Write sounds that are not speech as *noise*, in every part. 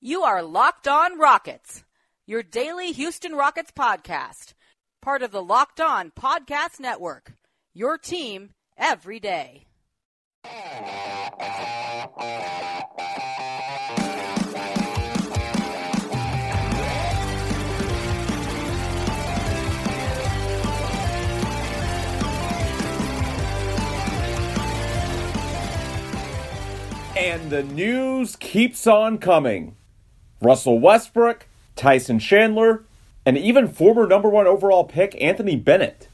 You are Locked On Rockets, your daily Houston Rockets podcast, part of the Locked On Podcast Network. Your team every day. And the news keeps on coming. Russell Westbrook, Tyson Chandler, and even former number one overall pick Anthony Bennett.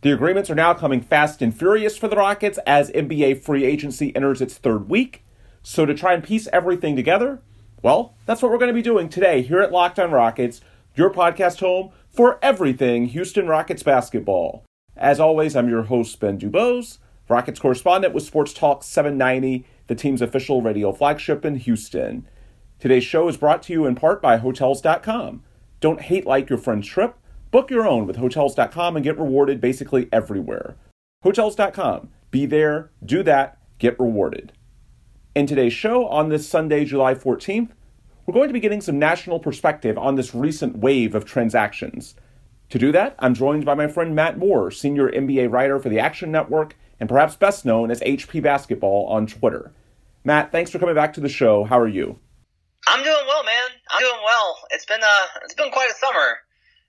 The agreements are now coming fast and furious for the Rockets as NBA free agency enters its third week. So, to try and piece everything together, well, that's what we're going to be doing today here at Locked On Rockets, your podcast home for everything Houston Rockets basketball. As always, I'm your host, Ben Dubose, Rockets correspondent with Sports Talk 790, the team's official radio flagship in Houston. Today's show is brought to you in part by Hotels.com. Don't hate like your friend's trip. Book your own with Hotels.com and get rewarded basically everywhere. Hotels.com. Be there, do that, get rewarded. In today's show, on this Sunday, July 14th, we're going to be getting some national perspective on this recent wave of transactions. To do that, I'm joined by my friend Matt Moore, senior NBA writer for the Action Network and perhaps best known as HP Basketball on Twitter. Matt, thanks for coming back to the show. How are you? I'm doing well, man. I'm doing well. It's been uh, it's been quite a summer,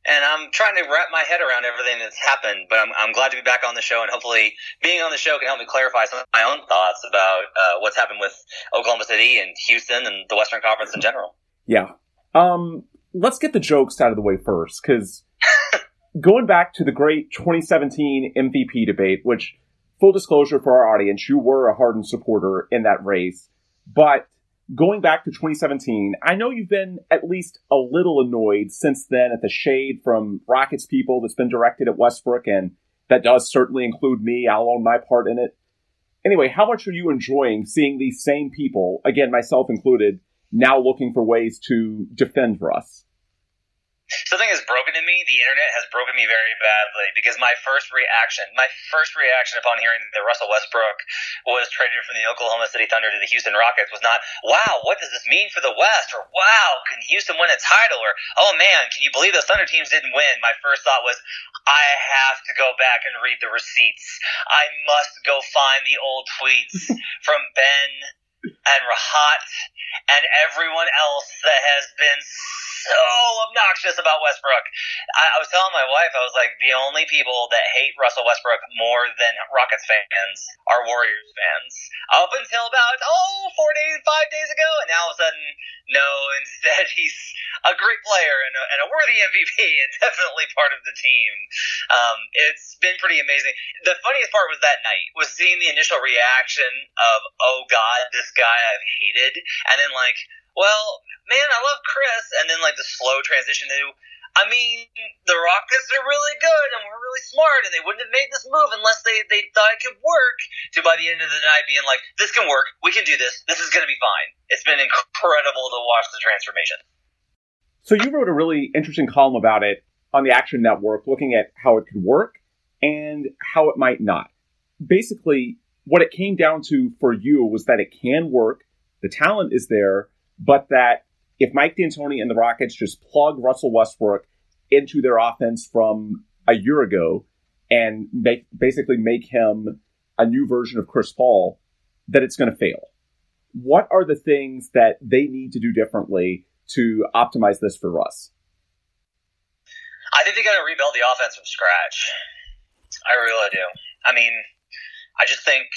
and I'm trying to wrap my head around everything that's happened. But I'm I'm glad to be back on the show, and hopefully being on the show can help me clarify some of my own thoughts about uh, what's happened with Oklahoma City and Houston and the Western Conference in general. Yeah. Um. Let's get the jokes out of the way first, because *laughs* going back to the great 2017 MVP debate, which full disclosure for our audience, you were a Harden supporter in that race, but going back to 2017, I know you've been at least a little annoyed since then at the shade from Rockets people that's been directed at Westbrook, and that does certainly include me. I'll own my part in it. Anyway, how much are you enjoying seeing these same people, again, myself included, now looking for ways to defend Russ? Something has broken in me. The internet has broken me very badly because my first reaction, my first reaction upon hearing that Russell Westbrook was traded from the Oklahoma City Thunder to the Houston Rockets was not, wow, what does this mean for the West? Or wow, can Houston win a title? Or oh man, can you believe those Thunder teams didn't win? My first thought was, I have to go back and read the receipts. I must go find the old tweets *laughs* from Ben and Rahat and everyone else that has been so obnoxious about Westbrook. I, I, was telling my wife, I was like, the only people that hate Russell Westbrook more than Rockets fans are Warriors fans. Up until about, oh, four days, five days ago, and now all of a sudden, no, *laughs* instead he's a great player and a, and a worthy MVP and *laughs* definitely part of the team. Um, it's been pretty amazing. The funniest part was that night, was seeing the initial reaction of, oh God, this guy I've hated, and then like, well, man, I love Chris, and then like the slow transition to, I mean, the Rockets are really good and we're really smart, and they wouldn't have made this move unless they they thought it could work. To by the end of the night being like, this can work, we can do this, this is to be fine. It's been incredible to watch the transformation. So you wrote a really interesting column about it on the Action Network, looking at how it could work and how it might not. Basically, what it came down to for you was that it can work, the talent is there, but that if Mike D'Antoni and the Rockets just plug Russell Westbrook into their offense from a year ago and make basically make him a new version of Chris Paul, that it's going to fail. What are the things that they need to do differently to optimize this for Russ? I think they got to rebuild the offense from scratch. I really do. I mean, I just think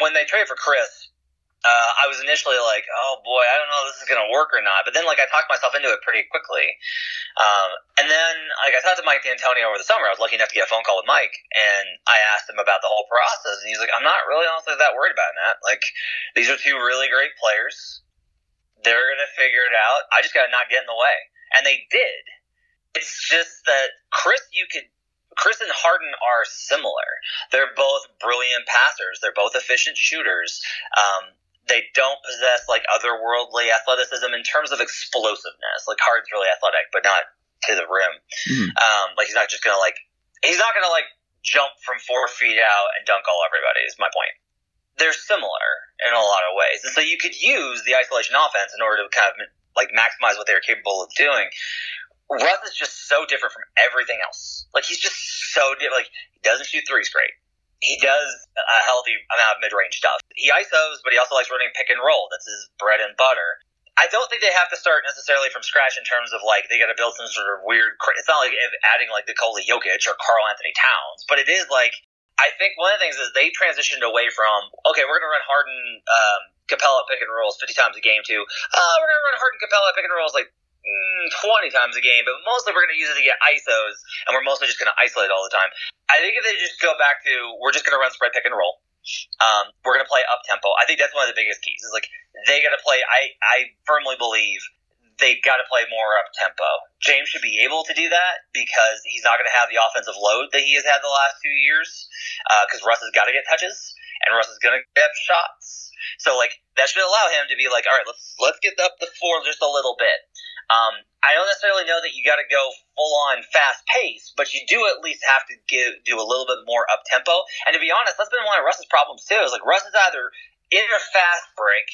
when they trade for Chris, uh, I was initially like, oh boy, I don't know if this is going to work or not. But then, like, I talked myself into it pretty quickly. Um, and then, like, I talked to Mike D'Antoni over the summer. I was lucky enough to get a phone call with Mike, and I asked him about the whole process. And he's like, I'm not really honestly that worried about that. Like, these are two really great players. They're going to figure it out. I just got to not get in the way. And they did. It's just that Chris, you could Chris and Harden are similar. They're both brilliant passers. They're both efficient shooters. Um, they don't possess like otherworldly athleticism in terms of explosiveness. Like Harden's really athletic, but not to the rim. Mm-hmm. Um, like he's not just gonna like he's not gonna like jump from four feet out and dunk all everybody. Is my point. They're similar in a lot of ways, and so you could use the isolation offense in order to kind of like maximize what they were capable of doing. Russ is just so different from everything else. Like he's just so different. Like he doesn't shoot threes great. He does a healthy amount of mid range stuff. He isos, but he also likes running pick and roll. That's his bread and butter. I don't think they have to start necessarily from scratch in terms of like they got to build some sort of weird. It's not like adding like Nikola Jokic or Karl Anthony Towns, but it is like I think one of the things is they transitioned away from okay, we're going to run Harden, um, Capela pick and rolls 50 times a game to uh, we're going to run Harden, Capela pick and rolls like 20 times a game, but mostly we're going to use it to get ISOs, and we're mostly just going to isolate all the time. I think if they just go back to we're just going to run spread pick and roll. Um, we're going to play up tempo. I think that's one of the biggest keys. Is like they got to play. I I firmly believe they got to play more up tempo. James should be able to do that because he's not going to have the offensive load that he has had the last two years. Because uh, Russ has got to get touches and Russ is going to get shots. So like that should allow him to be like, all right, let's let's get up the floor just a little bit. Um, I don't necessarily know that you got to go full on fast pace, but you do at least have to give, do a little bit more up tempo. And to be honest, that's been one of Russ's problems too. Is like Russ is either in a fast break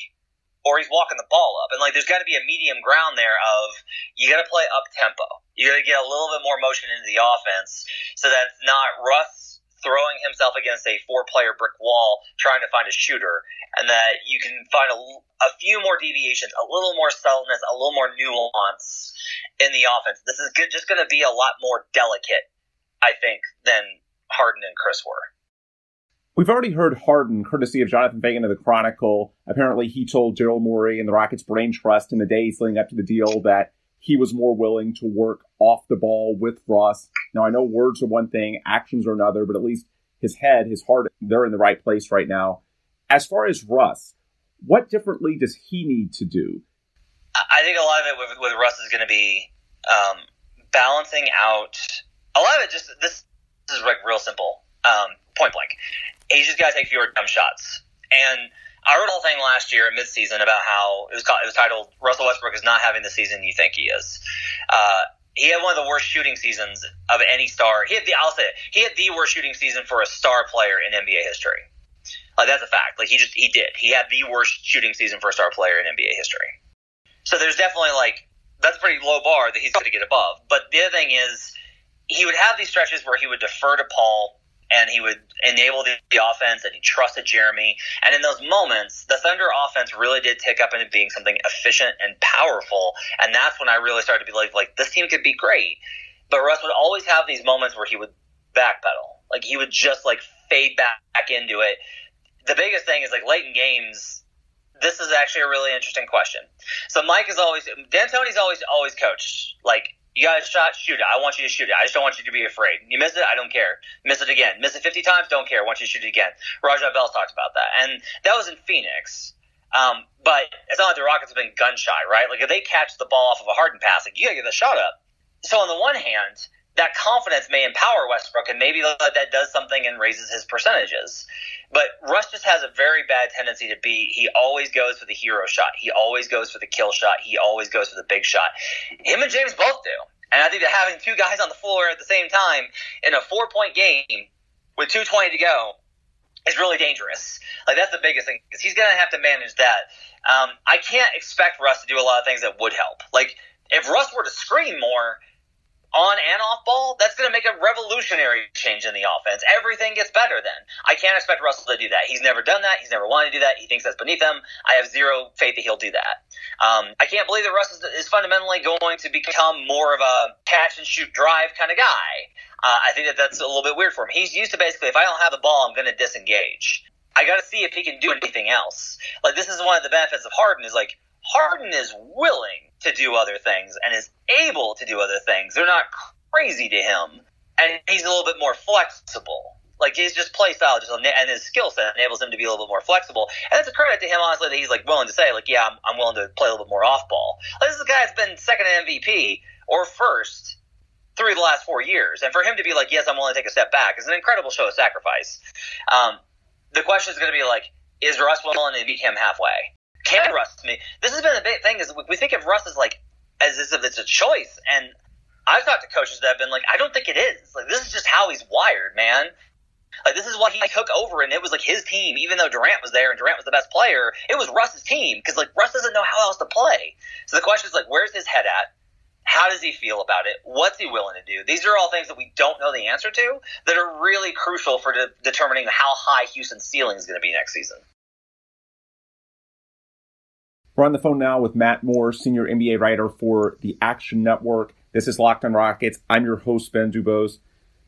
or he's walking the ball up. And like there's got to be a medium ground there of you got to play up tempo. You got to get a little bit more motion into the offense so that's not Russ throwing himself against a four player brick wall trying to find a shooter and that you can find a, a few more deviations, a little more subtleness, a little more nuance in the offense. This is good, just going to be a lot more delicate, I think, than Harden and Chris were. We've already heard Harden, courtesy of Jonathan Feigen of the Chronicle. Apparently, he told Daryl Morey and the Rockets Brain Trust in the days leading up to the deal that he was more willing to work off the ball with Russ. Now, I know words are one thing, actions are another, but at least his head, his heart, they're in the right place right now. As far as Russ, what differently does he need to do? I think a lot of it with, with Russ is going to be um, balancing out. A lot of it just this, this is like real simple, um, point blank. He's just got to take fewer dumb shots. And I wrote a whole thing last year at midseason about how it was called, it was titled "Russell Westbrook is not having the season you think he is." Uh, he had one of the worst shooting seasons of any star. He had the I'll say it, he had the worst shooting season for a star player in NBA history. Like that's a fact. Like he just he did. He had the worst shooting season for a star player in NBA history. So there's definitely like that's a pretty low bar that he's going to get above. But the other thing is he would have these stretches where he would defer to Paul and he would enable the, the, offense and he trusted Jeremy. And in those moments, the Thunder offense really did tick up into being something efficient and powerful. And that's when I really started to be like, like this team could be great. But Russ would always have these moments where he would backpedal. Like he would just like fade back, back into it. The biggest thing is like late in games, this is actually a really interesting question. So Mike is always D'Antoni's always always coached like you got a shot, shoot it. I want you to shoot it. I just don't want you to be afraid. You miss it, I don't care. Miss it again. Miss it 50 times, don't care. I want you to shoot it again. Raja Bell's talked about that. And that was in Phoenix. Um, but it's not like the Rockets have been gun shy, right? Like if they catch the ball off of a Harden pass, like you gotta get the shot up. So on the one hand, that confidence may empower Westbrook, and maybe that does something and raises his percentages. But Russ just has a very bad tendency to be. He always goes for the hero shot. He always goes for the kill shot. He always goes for the big shot. Him and James both do. And I think that having two guys on the floor at the same time in a four point game with 220 to go is really dangerous. Like that's the biggest thing because he's gonna have to manage that. Um, I can't expect Russ to do a lot of things that would help. Like if Russ were to screen more, on and off ball, that's going to make a revolutionary change in the offense. Everything gets better then. I can't expect Russell to do that. He's never done that. He's never wanted to do that. He thinks that's beneath him. I have zero faith that he'll do that. Um, I can't believe that Russ is, fundamentally going to become more of a catch and shoot drive kind of guy. Uh, I think that that's a little bit weird for him. He's used to basically, if I don't have the ball, I'm going to disengage. I got to see if he can do anything else. Like this is one of the benefits of Harden is like Harden is willing to do other things and is able to do other things. They're not crazy to him, and he's a little bit more flexible. Like his just play style, just and his skill set enables him to be a little bit more flexible. And it's a credit to him, honestly, that he's like willing to say, like, yeah, I'm, I'm willing to play a little bit more off ball. Like, this is a guy that's been second MVP or first through the last four years, and for him to be like, yes, I'm willing to take a step back, is an incredible show of sacrifice. Um, the question is going to be like, is Russ willing to meet him halfway? Can Russ me. This has been the big thing is we think of Russ as like as if it's a choice, and I've talked to coaches that have been like, I don't think it is. Like this is just how he's wired, man. Like this is what he took over, and it was like his team. Even though Durant was there and Durant was the best player, it was Russ's team because like Russ doesn't know how else to play. So the question is like, where's his head at? How does he feel about it? What's he willing to do? These are all things that we don't know the answer to that are really crucial for de- determining how high Houston's ceiling is going to be next season. We're on the phone now with Matt Moore, senior NBA writer for the Action Network. This is Locked on Rockets. I'm your host, Ben Dubose.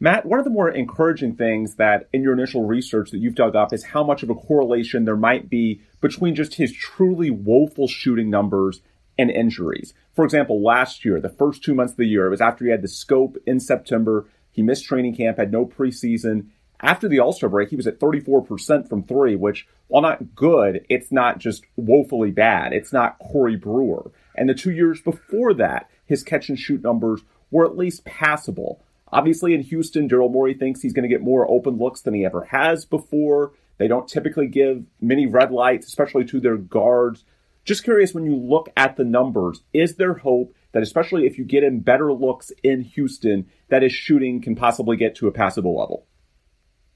Matt, one of the more encouraging things that in your initial research that you've dug up is how much of a correlation there might be between just his truly woeful shooting numbers and injuries. For example, last year, the first two months of the year, it was after he had the scope in September. He missed training camp, had no preseason. After the All Star break, he was at 34% from three, which, while not good, it's not just woefully bad. It's not Corey Brewer. And the two years before that, his catch and shoot numbers were at least passable. Obviously, in Houston, Daryl Morey thinks he's going to get more open looks than he ever has before. They don't typically give many red lights, especially to their guards. Just curious, when you look at the numbers, is there hope that, especially if you get in better looks in Houston, that his shooting can possibly get to a passable level?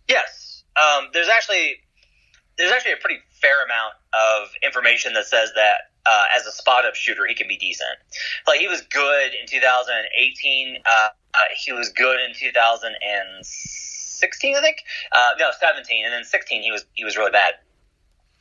Yes, um, there's actually there's actually a pretty fair amount of information that says that uh, as a spot up shooter, he can be decent. Like he was good in 2018. Uh, he was good in 2016, I think. Uh, no, 17, and then 16 he was he was really bad.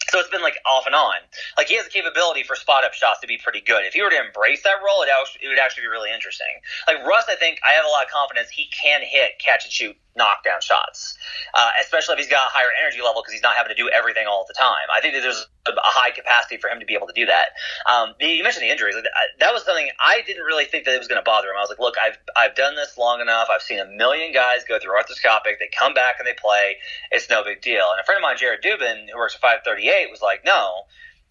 So it's been like off and on. Like he has the capability for spot up shots to be pretty good. If he were to embrace that role, it, it would actually be really interesting. Like Russ, I think I have a lot of confidence he can hit catch and shoot knockdown shots, uh, especially if he's got a higher energy level because he's not having to do everything all the time. I think that there's a high capacity for him to be able to do that. Um, you mentioned the injuries. That was something I didn't really think that it was going to bother him. I was like, look, I've I've done this long enough. I've seen a million guys go through arthroscopic. They come back and they play. It's no big deal. And a friend of mine, Jared Dubin, who works at 538, was like, no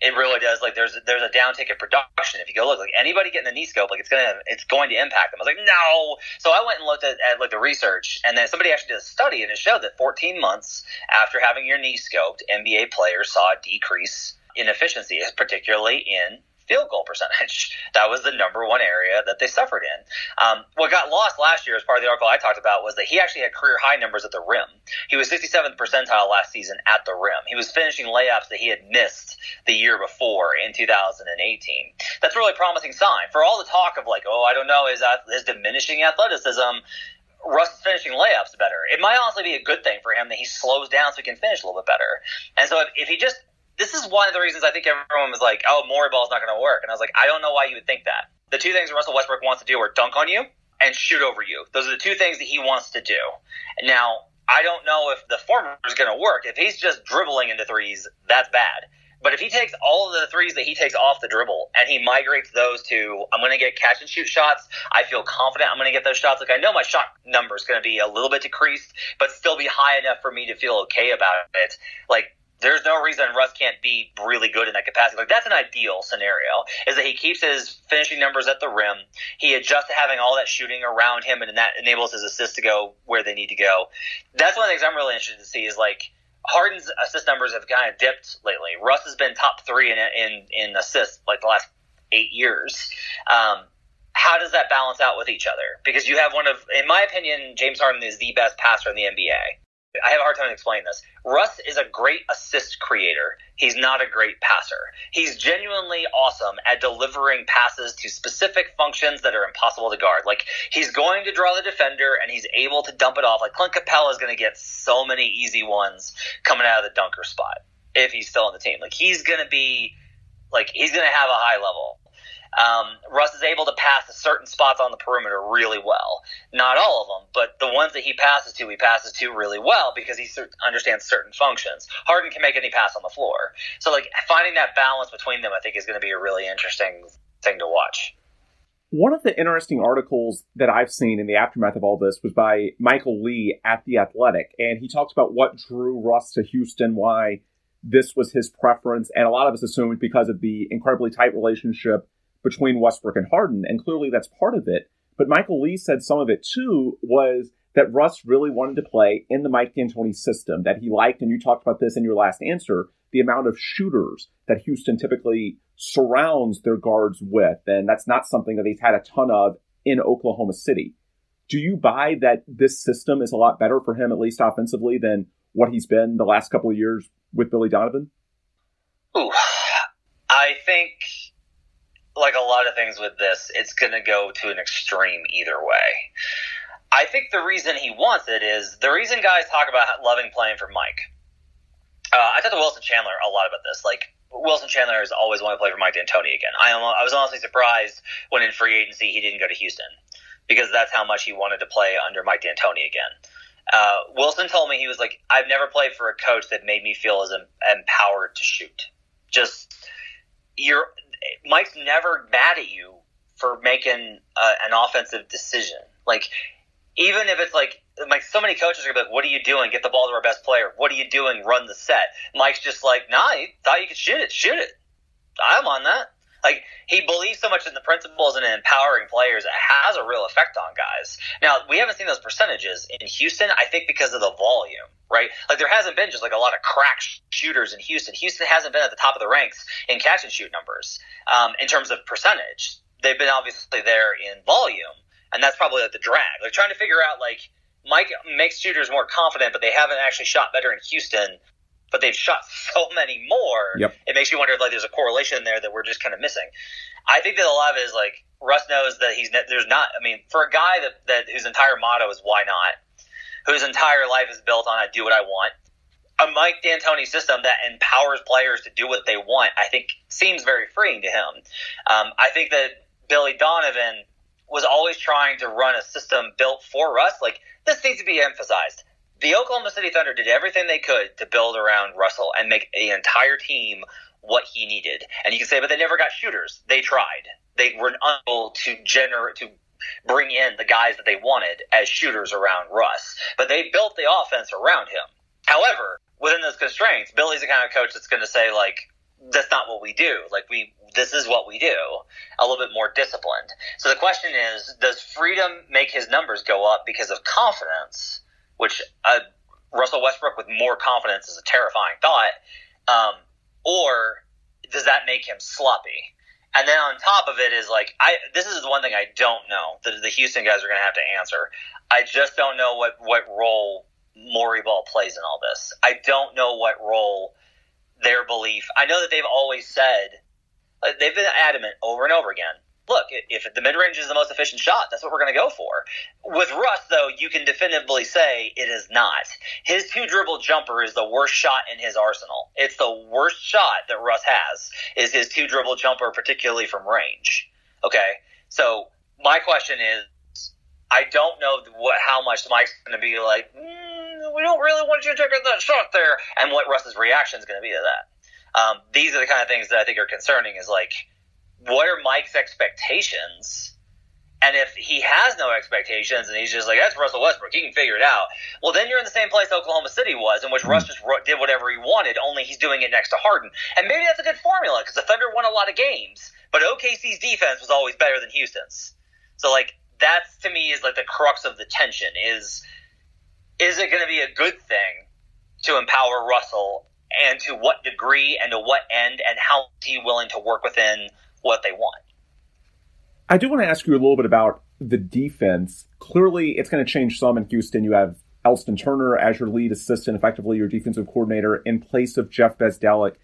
it really does. Like there's there's a downtick in production. If you go look, like anybody getting the knee scope, like it's gonna it's going to impact them. I was like, no. So I went and looked at, at like the research, and then somebody actually did a study, and it showed that 14 months after having your knee scoped, NBA players saw a decrease in efficiency, particularly in field goal percentage. *laughs* That was the number one area that they suffered in. Um, what got lost last year, as part of the article I talked about, was that he actually had career high numbers at the rim. He was 67th percentile last season at the rim. He was finishing layups that he had missed the year before in 2018. That's a really promising sign. For all the talk of like, oh, I don't know, is that is diminishing athleticism? Russ is finishing layups better. It might honestly be a good thing for him that he slows down so he can finish a little bit better. And so if, if he just this is one of the reasons I think everyone was like, "Oh, Morey ball is not going to work," and I was like, "I don't know why you would think that." The two things Russell Westbrook wants to do are dunk on you and shoot over you. Those are the two things that he wants to do. Now, I don't know if the former is going to work. If he's just dribbling into threes, that's bad. But if he takes all of the threes that he takes off the dribble and he migrates those to, I'm going to get catch and shoot shots. I feel confident I'm going to get those shots. Like I know my shot number is going to be a little bit decreased, but still be high enough for me to feel okay about it. Like there's no reason Russ can't be really good in that capacity. Like that's an ideal scenario is that he keeps his finishing numbers at the rim. He adjusts to having all that shooting around him, and that enables his assists to go where they need to go. That's one of the things I'm really interested to see is like Harden's assist numbers have kind of dipped lately. Russ has been top three in in in assists like the last eight years. Um, how does that balance out with each other? Because you have one of, in my opinion, James Harden is the best passer in the NBA. I have a hard time explaining this. Russ is a great assist creator. He's not a great passer. He's genuinely awesome at delivering passes to specific functions that are impossible to guard. Like he's going to draw the defender and he's able to dump it off. Like Clint Capela is going to get so many easy ones coming out of the dunker spot if he's still on the team. Like he's going to be like he's going to have a high level. Um, Russ is able to pass to certain spots on the perimeter really well. Not all of them, but the ones that he passes to, he passes to really well because he understands certain functions. Harden can make any pass on the floor. So, like, finding that balance between them, I think, is going to be a really interesting thing to watch. One of the interesting articles that I've seen in the aftermath of all this was by Michael Lee at The Athletic, and he talks about what drew Russ to Houston, why this was his preference, and a lot of us assumed because of the incredibly tight relationship between Westbrook and Harden, and clearly that's part of it. But Michael Lee said some of it too was that Russ really wanted to play in the Mike D'Antoni system, that he liked, and you talked about this in your last answer, the amount of shooters that Houston typically surrounds their guards with. And that's not something that he's had a ton of in Oklahoma City. Do you buy that this system is a lot better for him, at least offensively, than what he's been the last couple of years with Billy Donovan? Ooh, I think like a lot of things with this, it's going to go to an extreme either way. I think the reason he wants it is the reason guys talk about loving playing for Mike. Uh, I talked to Wilson Chandler a lot about this. Like Wilson Chandler has always wanted to play for Mike D'Antoni again. I, I was honestly surprised when in free agency he didn't go to Houston because that's how much he wanted to play under Mike D'Antoni again. Uh, Wilson told me he was like, I've never played for a coach that made me feel as em- empowered to shoot. Just you're Mike's never mad at you for making uh, an offensive decision. Like even if it's like like so many coaches are like, "What are you doing? Get the ball to our best player. What are you doing? Run the set." Mike's just like, "Nah, you thought you could shoot it. Shoot it. I'm on that." Like he believes so much in the principles and in empowering players, it has a real effect on guys. Now we haven't seen those percentages in Houston. I think because of the volume, right? Like there hasn't been just like a lot of crack shooters in Houston. Houston hasn't been at the top of the ranks in catch and shoot numbers um, in terms of percentage. They've been obviously there in volume, and that's probably like the drag. They're trying to figure out like Mike makes shooters more confident, but they haven't actually shot better in Houston but they've shot so many more. Yep. It makes you wonder if like there's a correlation there that we're just kind of missing. I think that a lot of it is like Russ knows that he's there's not. I mean, for a guy that that whose entire motto is why not, whose entire life is built on I do what I want. A Mike D'Antoni system that empowers players to do what they want, I think, seems very freeing to him. Um, I think that Billy Donovan was always trying to run a system built for Russ. Like this needs to be emphasized the Oklahoma City Thunder did everything they could to build around Russell and make the entire team what he needed. And you can say, but they never got shooters. They tried. They were unable to generate to bring in the guys that they wanted as shooters around Russ. But they built the offense around him. However, within those constraints, Billy's the kind of coach that's going to say like, that's not what we do. Like we, this is what we do. A little bit more disciplined. So the question is, does freedom make his numbers go up because of confidence? Which uh, Russell Westbrook with more confidence is a terrifying thought. Um, or does that make him sloppy? And then on top of it is like I this is the one thing I don't know that the Houston guys are going to have to answer. I just don't know what what role Morey Ball plays in all this. I don't know what role their belief. I know that they've always said they've been adamant over and over again look, if the mid range is the most efficient shot, that's what we're going to go for. With Russ, though, you can definitively say it is not. His two dribble jumper is the worst shot in his arsenal. It's the worst shot that Russ has is his two dribble jumper, particularly from range. Okay, so my question is, I don't know what how much Mike's going to be like. Mm, we don't really want you to take that shot there, and what Russ's reaction is going to be to that. Um, these are the kind of things that I think are concerning. Is like what are Mike's expectations? And if he has no expectations and he's just like, that's Russell Westbrook, he can figure it out. Well, then you're in the same place Oklahoma City was, in which hmm. Russ just did whatever he wanted, only he's doing it next to Harden. And maybe that's a good formula because the Thunder won a lot of games, but OKC's defense was always better than Houston's. So, like, that's to me is like the crux of the tension is is it going to be a good thing to empower Russell and to what degree and to what end and how is he willing to work within what they want. I do want to ask you a little bit about the defense. Clearly, it's going to change some in Houston. You have Elston Turner as your lead assistant, effectively your defensive coordinator, in place of Jeff Bzdelik.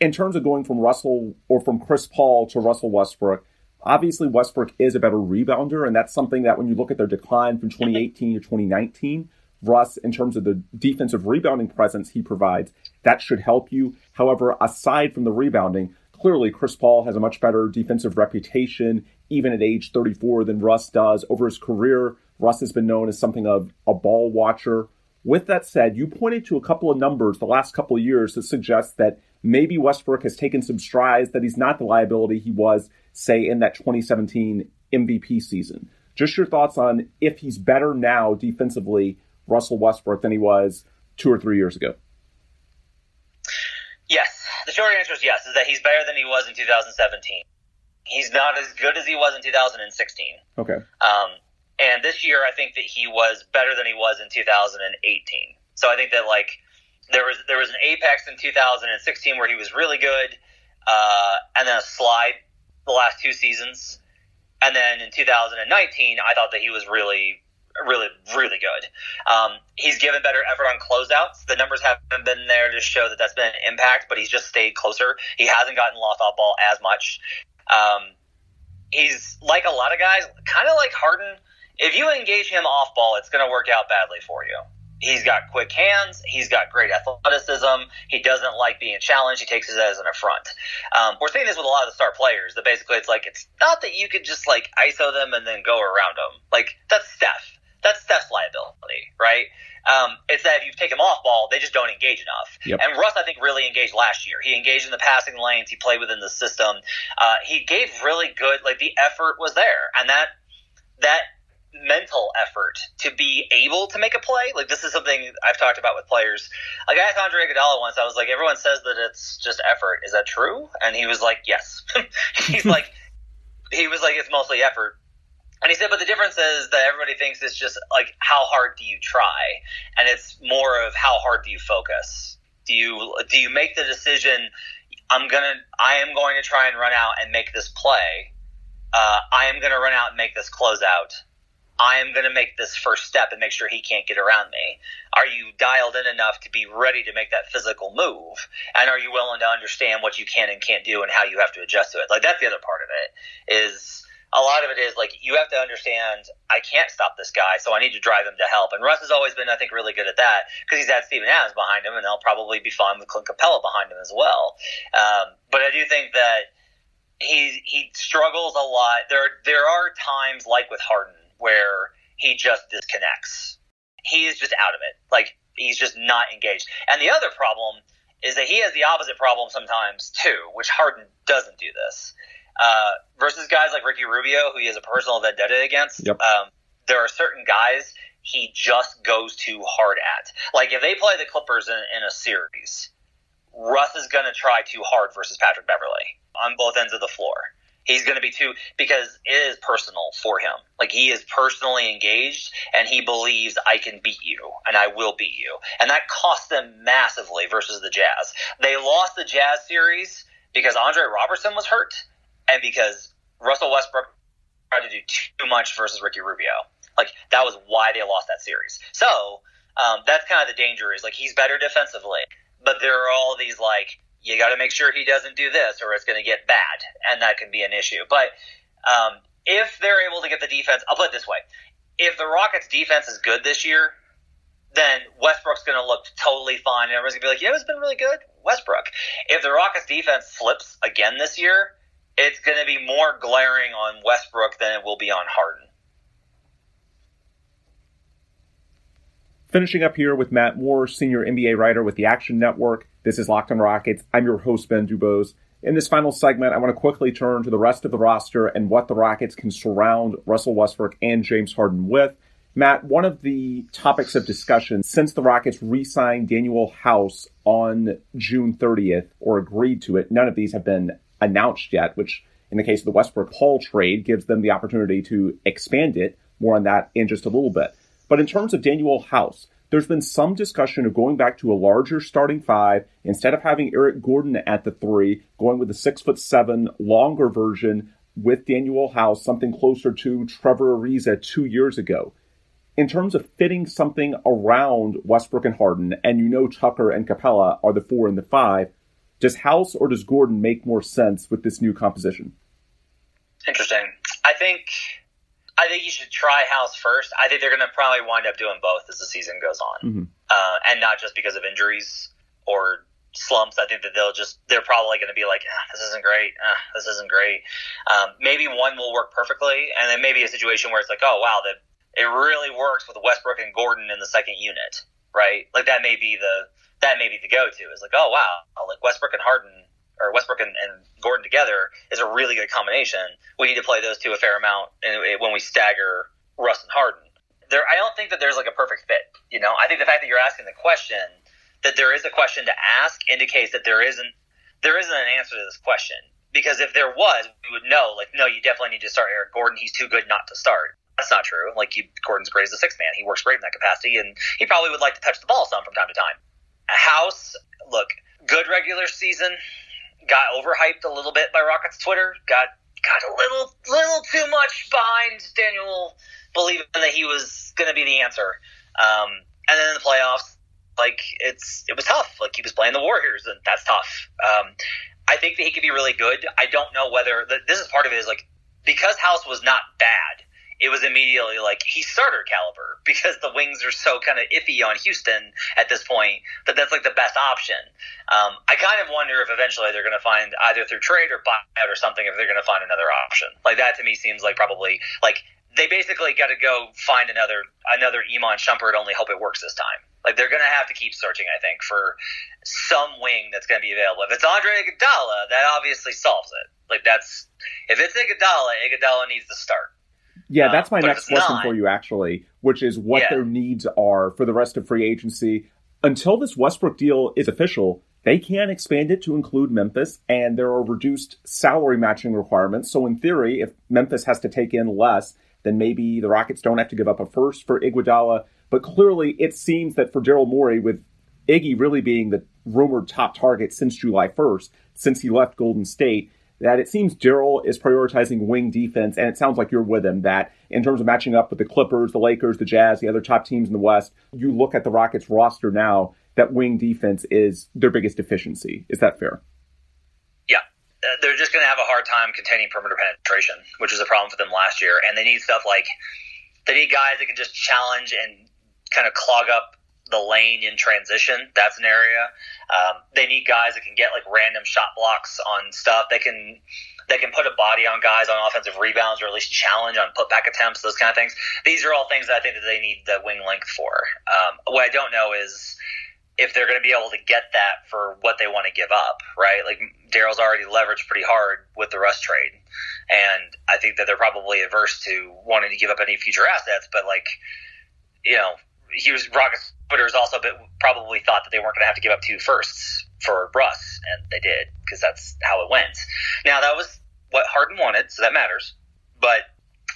In terms of going from Russell or from Chris Paul to Russell Westbrook, obviously Westbrook is a better rebounder, and that's something that when you look at their decline from 2018 to 2019, Russ, in terms of the defensive rebounding presence he provides, that should help you. However, aside from the rebounding, clearly Chris Paul has a much better defensive reputation, even at age 34, than Russ does. Over his career, Russ has been known as something of a ball watcher. With that said, you pointed to a couple of numbers the last couple of years that suggest that maybe Westbrook has taken some strides, that he's not the liability he was, say, in that 2017 MVP season. Just your thoughts on if he's better now defensively, Russell Westbrook, than he was two or three years ago. Short answer is yes, is that he's better than he was in 2017. He's not as good as he was in 2016. Okay. Um, and this year, I think that he was better than he was in 2018. So I think that like there was there was an apex in 2016 where he was really good, uh, and then a slide the last two seasons, and then in 2019, I thought that he was really really, really good. Um, he's given better effort on closeouts. The numbers haven't been there to show that that's been an impact, but he's just stayed closer. He hasn't gotten lost off ball as much. Um, he's like a lot of guys, kind of like Harden. If you engage him off ball, it's going to work out badly for you. He's got quick hands. He's got great athleticism. He doesn't like being challenged. He takes it as an affront. Um, we're seeing this with a lot of the star players. That basically it's like it's not that you could just like ISO them and then go around them. Like that's Steph. That's Steph's liability, right? Um, it's that if you take him off ball, they just don't engage enough. Yep. And Russ, I think, really engaged last year. He engaged in the passing lanes. He played within the system. Uh, he gave really good. Like the effort was there, and that that mental effort to be able to make a play. Like this is something I've talked about with players. Like I asked Andre Iguodala once. I was like, everyone says that it's just effort. Is that true? And he was like, yes. *laughs* He's *laughs* like, he was like, it's mostly effort. And he said, but the difference is that everybody thinks it's just like, how hard do you try? And it's more of how hard do you focus? Do you do you make the decision? I'm gonna, I am going to try and run out and make this play. Uh, I am going to run out and make this closeout. I am going to make this first step and make sure he can't get around me. Are you dialed in enough to be ready to make that physical move? And are you willing to understand what you can and can't do and how you have to adjust to it? Like that's the other part of it is a lot of it is like you have to understand I can't stop this guy, so I need to drive him to help. And Russ has always been, I think, really good at that because he's had Steven Adams behind him, and they'll probably be fine with Clint Capela behind him as well. Um, but I do think that he he struggles a lot. There there are times like with Harden where he just disconnects. He is just out of it. Like he's just not engaged. And the other problem is that he has the opposite problem sometimes too, which Harden doesn't do this uh, versus guys like Ricky Rubio, who he has a personal vendetta against. Yep. Um, there are certain guys he just goes too hard at. Like if they play the Clippers in, in a series, Russ is going to try too hard versus Patrick Beverley on both ends of the floor. He's going to be too because it is personal for him. Like he is personally engaged and he believes I can beat you and I will beat you. And that cost them massively versus the Jazz. They lost the Jazz series because Andre Roberson was hurt and because Russell Westbrook tried to do too much versus Ricky Rubio. Like that was why they lost that series. So um, that's kind of the danger is like he's better defensively, but there are all these like you got to make sure he doesn't do this or it's going to get bad, and that can be an issue. But um, if they're able to get the defense, I'll put it this way: if the Rockets' defense is good this year, then Westbrook's going to look totally fine, and everyone's going to be like, "Yeah, it's been really good, Westbrook." If the Rockets' defense slips again this year, it's going to be more glaring on Westbrook than it will be on Harden. Finishing up here with Matt Moore, senior NBA writer with the Action Network. This is Locked on Rockets. I'm your host, Ben Dubose. In this final segment, I want to quickly turn to the rest of the roster and what the Rockets can surround Russell Westbrook and James Harden with. Matt, one of the topics of discussion since the Rockets re signed Danuel House on June 30th or agreed to it, none of these have been announced yet, which in the case of the Westbrook Paul trade gives them the opportunity to expand it. More on that in just a little bit. But in terms of Danuel House, there's been some discussion of going back to a larger starting five instead of having Eric Gordon at the three, going with the six foot seven longer version with Danuel House, something closer to Trevor Ariza two years ago. In terms of fitting something around Westbrook and Harden, and you know Tucker and Capela are the four and the five, does House or does Gordon make more sense with this new composition? Interesting. I think I think you should try House first. I think they're going to probably wind up doing both as the season goes on, mm-hmm. uh, and not just because of injuries or slumps. I think that they'll just they're probably going to be like, ah, this isn't great, ah, this isn't great. Um, maybe one will work perfectly, and then maybe a situation where it's like, oh wow, that it really works with Westbrook and Gordon in the second unit, right? Like that may be the that may be the go-to. Is like, oh wow, like Westbrook and Harden or Westbrook and, and, Gordon together is a really good combination. We need to play those two a fair amount when we stagger Russ and Harden. There, I don't think that there's like a perfect fit. You know, I think the fact that you're asking the question, that there is a question to ask, indicates that there isn't there isn't an answer to this question. Because if there was, we would know. Like, no, you definitely need to start Eric Gordon. He's too good not to start. That's not true. Like, you, Gordon's great as a six man. He works great in that capacity, and he probably would like to touch the ball some from time to time. House, look, good regular season. Got overhyped a little bit by Rockets Twitter. Got got a little little too much behind Danuel, believing that he was going to be the answer. Um, and then in the playoffs, like it's it was tough. Like he was playing the Warriors, and that's tough. Um, I think that he could be really good. I don't know whether the, this is part of it. Is like because House was not bad, it was immediately like he's starter caliber *laughs* because the wings are so kind of iffy on Houston at this point that that's like the best option. Um, I kind of wonder if eventually they're going to find either through trade or buyout or something if they're going to find another option. Like that to me seems like probably like they basically got to go find another another Iman Shumpert. Only hope it works this time. Like they're going to have to keep searching, I think, for some wing that's going to be available. If it's Andre Iguodala, that obviously solves it. Like that's if it's Iguodala, Iguodala needs to start. Yeah, uh, that's my next question not, for you, actually, which is what yeah. their needs are for the rest of free agency. Until this Westbrook deal is official, they can expand it to include Memphis, and there are reduced salary matching requirements. So, in theory, if Memphis has to take in less, then maybe the Rockets don't have to give up a first for Iguodala. But clearly, it seems that for Daryl Morey, with Iggy really being the rumored top target since July 1st, since he left Golden State, that it seems Daryl is prioritizing wing defense, and it sounds like you're with him that in terms of matching up with the Clippers, the Lakers, the Jazz, the other top teams in the West, you look at the Rockets roster now, that wing defense is their biggest deficiency. Is that fair? Yeah. Uh, they're just going to have a hard time containing perimeter penetration, which was a problem for them last year. And they need stuff like they need guys that can just challenge and kind of clog up the lane in transition. That's an area. Um, they need guys that can get like random shot blocks on stuff. They can they can put a body on guys on offensive rebounds or at least challenge on putback attempts. Those kind of things. These are all things that I think that they need the wing length for. Um, what I don't know is if they're going to be able to get that for what they want to give up, right? Like Daryl's already leveraged pretty hard with the Russ trade, and I think that they're probably averse to wanting to give up any future assets. But like, you know, he was Rockets Twitter's also but probably thought that they weren't going to have to give up two firsts for Russ, and they did because that's how it went. Now that was what Harden wanted, so that matters. But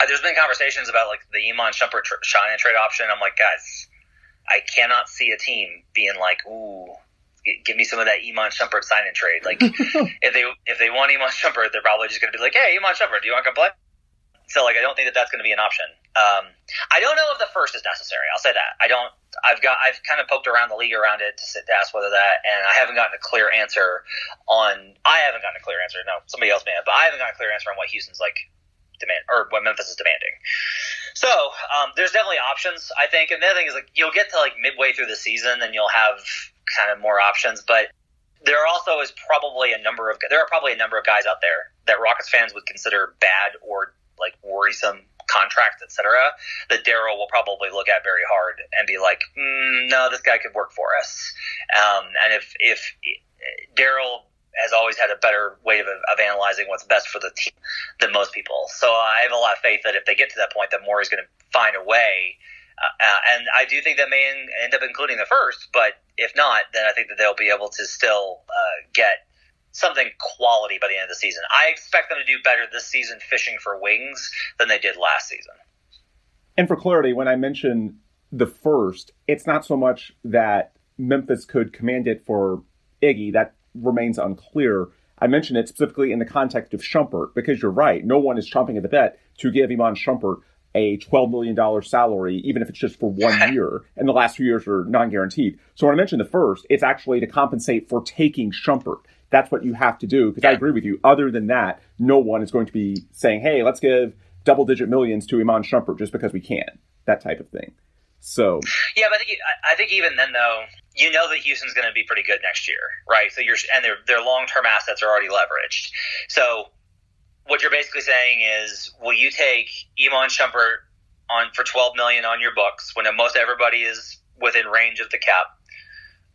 uh, there's been conversations about like the Iman Shumpert tr- Shine trade option. I'm like, guys, I cannot see a team being like, ooh, give me some of that Iman Shumpert sign and trade. Like *laughs* if they if they want Iman Shumpert, they're probably just going to be like, hey, Iman Shumpert, do you want to come play? So like I don't think that that's going to be an option. Um, I don't know if the first is necessary. I'll say that. I don't. I've got. I've kind of poked around the league around it to, sit, to ask whether that, and I haven't gotten a clear answer on. I haven't gotten a clear answer. No, somebody else may have, but I haven't gotten a clear answer on what Houston's like demand or what Memphis is demanding. So um, there's definitely options, I think. And the other thing is like you'll get to like midway through the season and you'll have kind of more options, but there also is probably a number of there are probably a number of guys out there that Rockets fans would consider bad or like worrisome contracts, etc., that Daryl will probably look at very hard and be like, mm, "No, this guy could work for us." Um, and if if Daryl has always had a better way of, of analyzing what's best for the team than most people, so I have a lot of faith that if they get to that point, that Morey's going to find a way. Uh, uh, and I do think that may end up including the first, but if not, then I think that they'll be able to still uh, get something quality by the end of the season. I expect them to do better this season fishing for wings than they did last season. And for clarity, when I mention the first, it's not so much that Memphis could command it for Iggy. That remains unclear. I mention it specifically in the context of Shumpert because you're right. No one is chomping at the bit to give Iman Shumpert a $12 million salary, even if it's just for one *laughs* year. And the last few years are non guaranteed. So when I mention the first, it's actually to compensate for taking Shumpert that's what you have to do. Because yeah. I agree with you. Other than that, no one is going to be saying, "Hey, let's give double digit millions to Iman Shumpert just because we can." That type of thing. So yeah, but I think I think even then though, you know that Houston's going to be pretty good next year, right? So you're and their their long term assets are already leveraged. So what you're basically saying is, will you take Iman Shumpert on for 12 million on your books when most everybody is within range of the cap?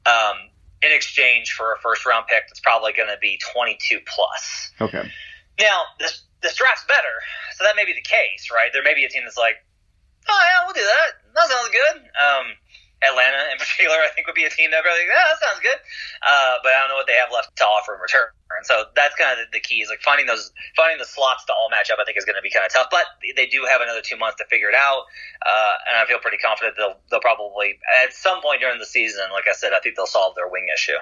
Um, in exchange for a first round pick that's probably going to be 22 plus. Okay. Now, this this draft's better, so that may be the case, right? There may be a team that's like, oh yeah, we'll do that. That sounds good. Um, Atlanta in particular, I think would be a team that would be like, yeah, that sounds good. Uh, but I don't know what they have left to offer in return. So that's kind of the, the key is like finding those, finding the slots to all match up. I think is going to be kind of tough, but they do have another two months to figure it out. Uh, and I feel pretty confident they'll, they'll probably at some point during the season, like I said, I think they'll solve their wing issue.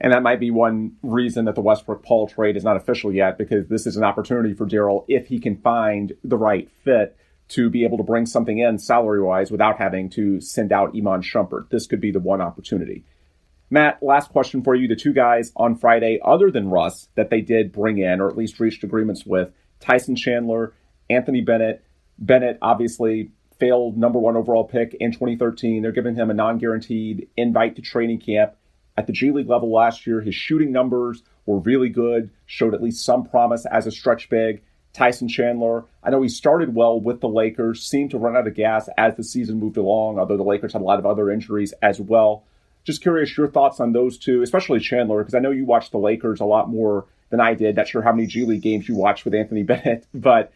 And that might be one reason that the Westbrook Paul trade is not official yet, because this is an opportunity for Daryl if he can find the right fit to be able to bring something in salary wise without having to send out Iman Shumpert. This could be the one opportunity. Matt, last question for you. The two guys on Friday, other than Russ, that they did bring in, or at least reached agreements with, Tyson Chandler Anthony Bennett. Bennett obviously failed number one overall pick in 2013. They're giving him a non guaranteed invite to training camp. At the G League level last year, his shooting numbers were really good, showed at least some promise as a stretch big. Tyson Chandler, I know he started well with the Lakers, seemed to run out of gas as the season moved along, although the Lakers had a lot of other injuries as well. Just curious your thoughts on those two, especially Chandler, because I know you watched the Lakers a lot more than I did. Not sure how many G League games you watched with Anthony *laughs* Bennett, but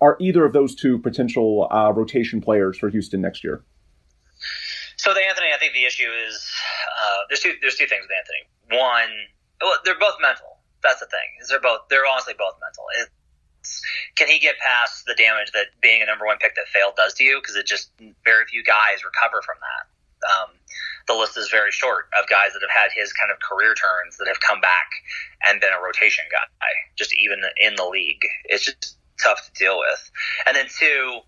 are either of those two potential uh, rotation players for Houston next year? So the Anthony, I think the issue is uh, there's two there's two things with Anthony. One, well, they're both mental. That's the thing. Is they're both they're honestly both mental. It's, can he get past the damage that being a number one pick that failed does to you? Because it just very few guys recover from that. Um, the list is very short of guys that have had his kind of career turns that have come back and been a rotation guy, just even in the league. It's just tough to deal with. And then two,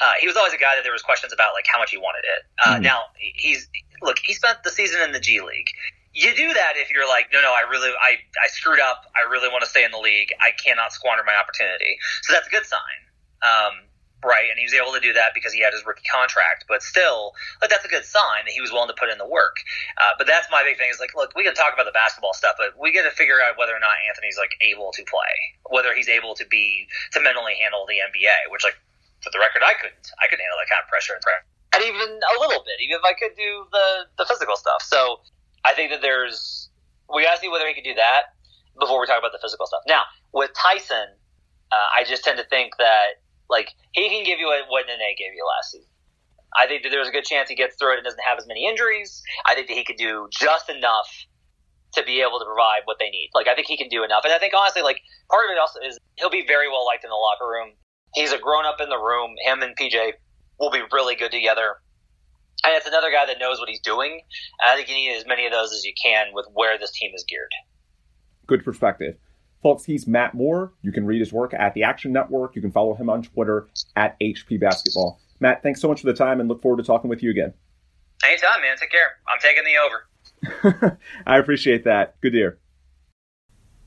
uh, he was always a guy that there was questions about like how much he wanted it. Uh, mm-hmm. Now he's look, he spent the season in the G League you do that if you're like, no, no, I really, I, I screwed up. I really want to stay in the league. I cannot squander my opportunity. So that's a good sign. Um, right. And he was able to do that because he had his rookie contract, but still, like, that's a good sign that he was willing to put in the work. Uh, but that's my big thing is like, look, we can talk about the basketball stuff, but we got to figure out whether or not Anthony's like able to play, whether he's able to be, to mentally handle the NBA, which like, for the record, I couldn't. I couldn't handle that kind of pressure and pressure and even a little bit, even if I could do the the physical stuff. So I think that there's we gotta see whether he can do that before we talk about the physical stuff. Now with Tyson, uh, I just tend to think that like he can give you what Nene gave you last season. I think that there's a good chance he gets through it and doesn't have as many injuries. I think that he could do just enough to be able to provide what they need. Like I think he can do enough, and I think honestly, like part of it also is he'll be very well liked in the locker room. He's a grown up in the room. Him and PJ will be really good together. And it's another guy that knows what he's doing. And I think you need as many of those as you can with where this team is geared. Good perspective. Folks, he's Matt Moore. You can read his work at the Action Network. You can follow him on Twitter at HP Basketball. Matt, thanks so much for the time and look forward to talking with you again. Anytime, man. Take care. I'm taking the over. *laughs* I appreciate that. Good to hear.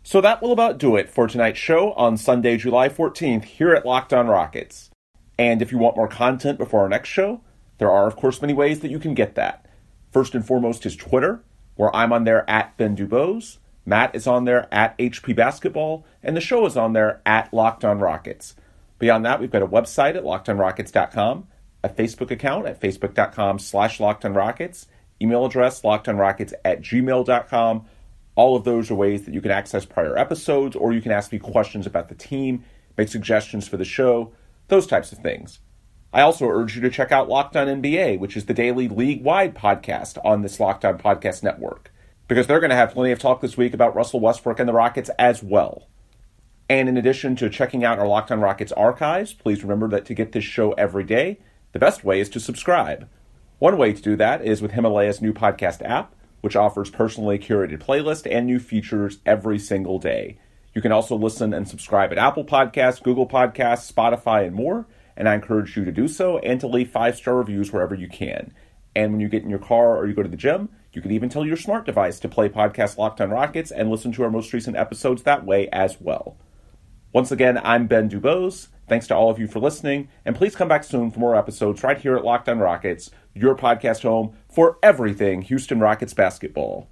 So that will about do it for tonight's show on Sunday, July 14th here at Locked On Rockets. And if you want more content before our next show, there are, of course, many ways that you can get that. First and foremost is Twitter, where I'm on there at Ben Dubose. Matt is on there at HP Basketball, and the show is on there at Locked On Rockets. Beyond that, we've got a website at lockedonrockets.com, a Facebook account at facebook.com slash lockedonrockets, email address lockedonrockets at gmail.com. All of those are ways that you can access prior episodes, or you can ask me questions about the team, make suggestions for the show, those types of things. I also urge you to check out Locked On NBA, which is the daily league wide podcast on this Locked On Podcast Network, because they're going to have plenty of talk this week about Russell Westbrook and the Rockets as well. And in addition to checking out our Locked On Rockets archives, please remember that to get this show every day, the best way is to subscribe. One way to do that is with Himalaya's new podcast app, which offers personally curated playlists and new features every single day. You can also listen and subscribe at Apple Podcasts, Google Podcasts, Spotify, and more and I encourage you to do so and to leave five star reviews wherever you can. And when you get in your car or you go to the gym, you can even tell your smart device to play podcast Locked on Rockets and listen to our most recent episodes that way as well. Once again, I'm Ben Dubose. Thanks to all of you for listening, and please come back soon for more episodes right here at Locked on Rockets, your podcast home for everything Houston Rockets basketball.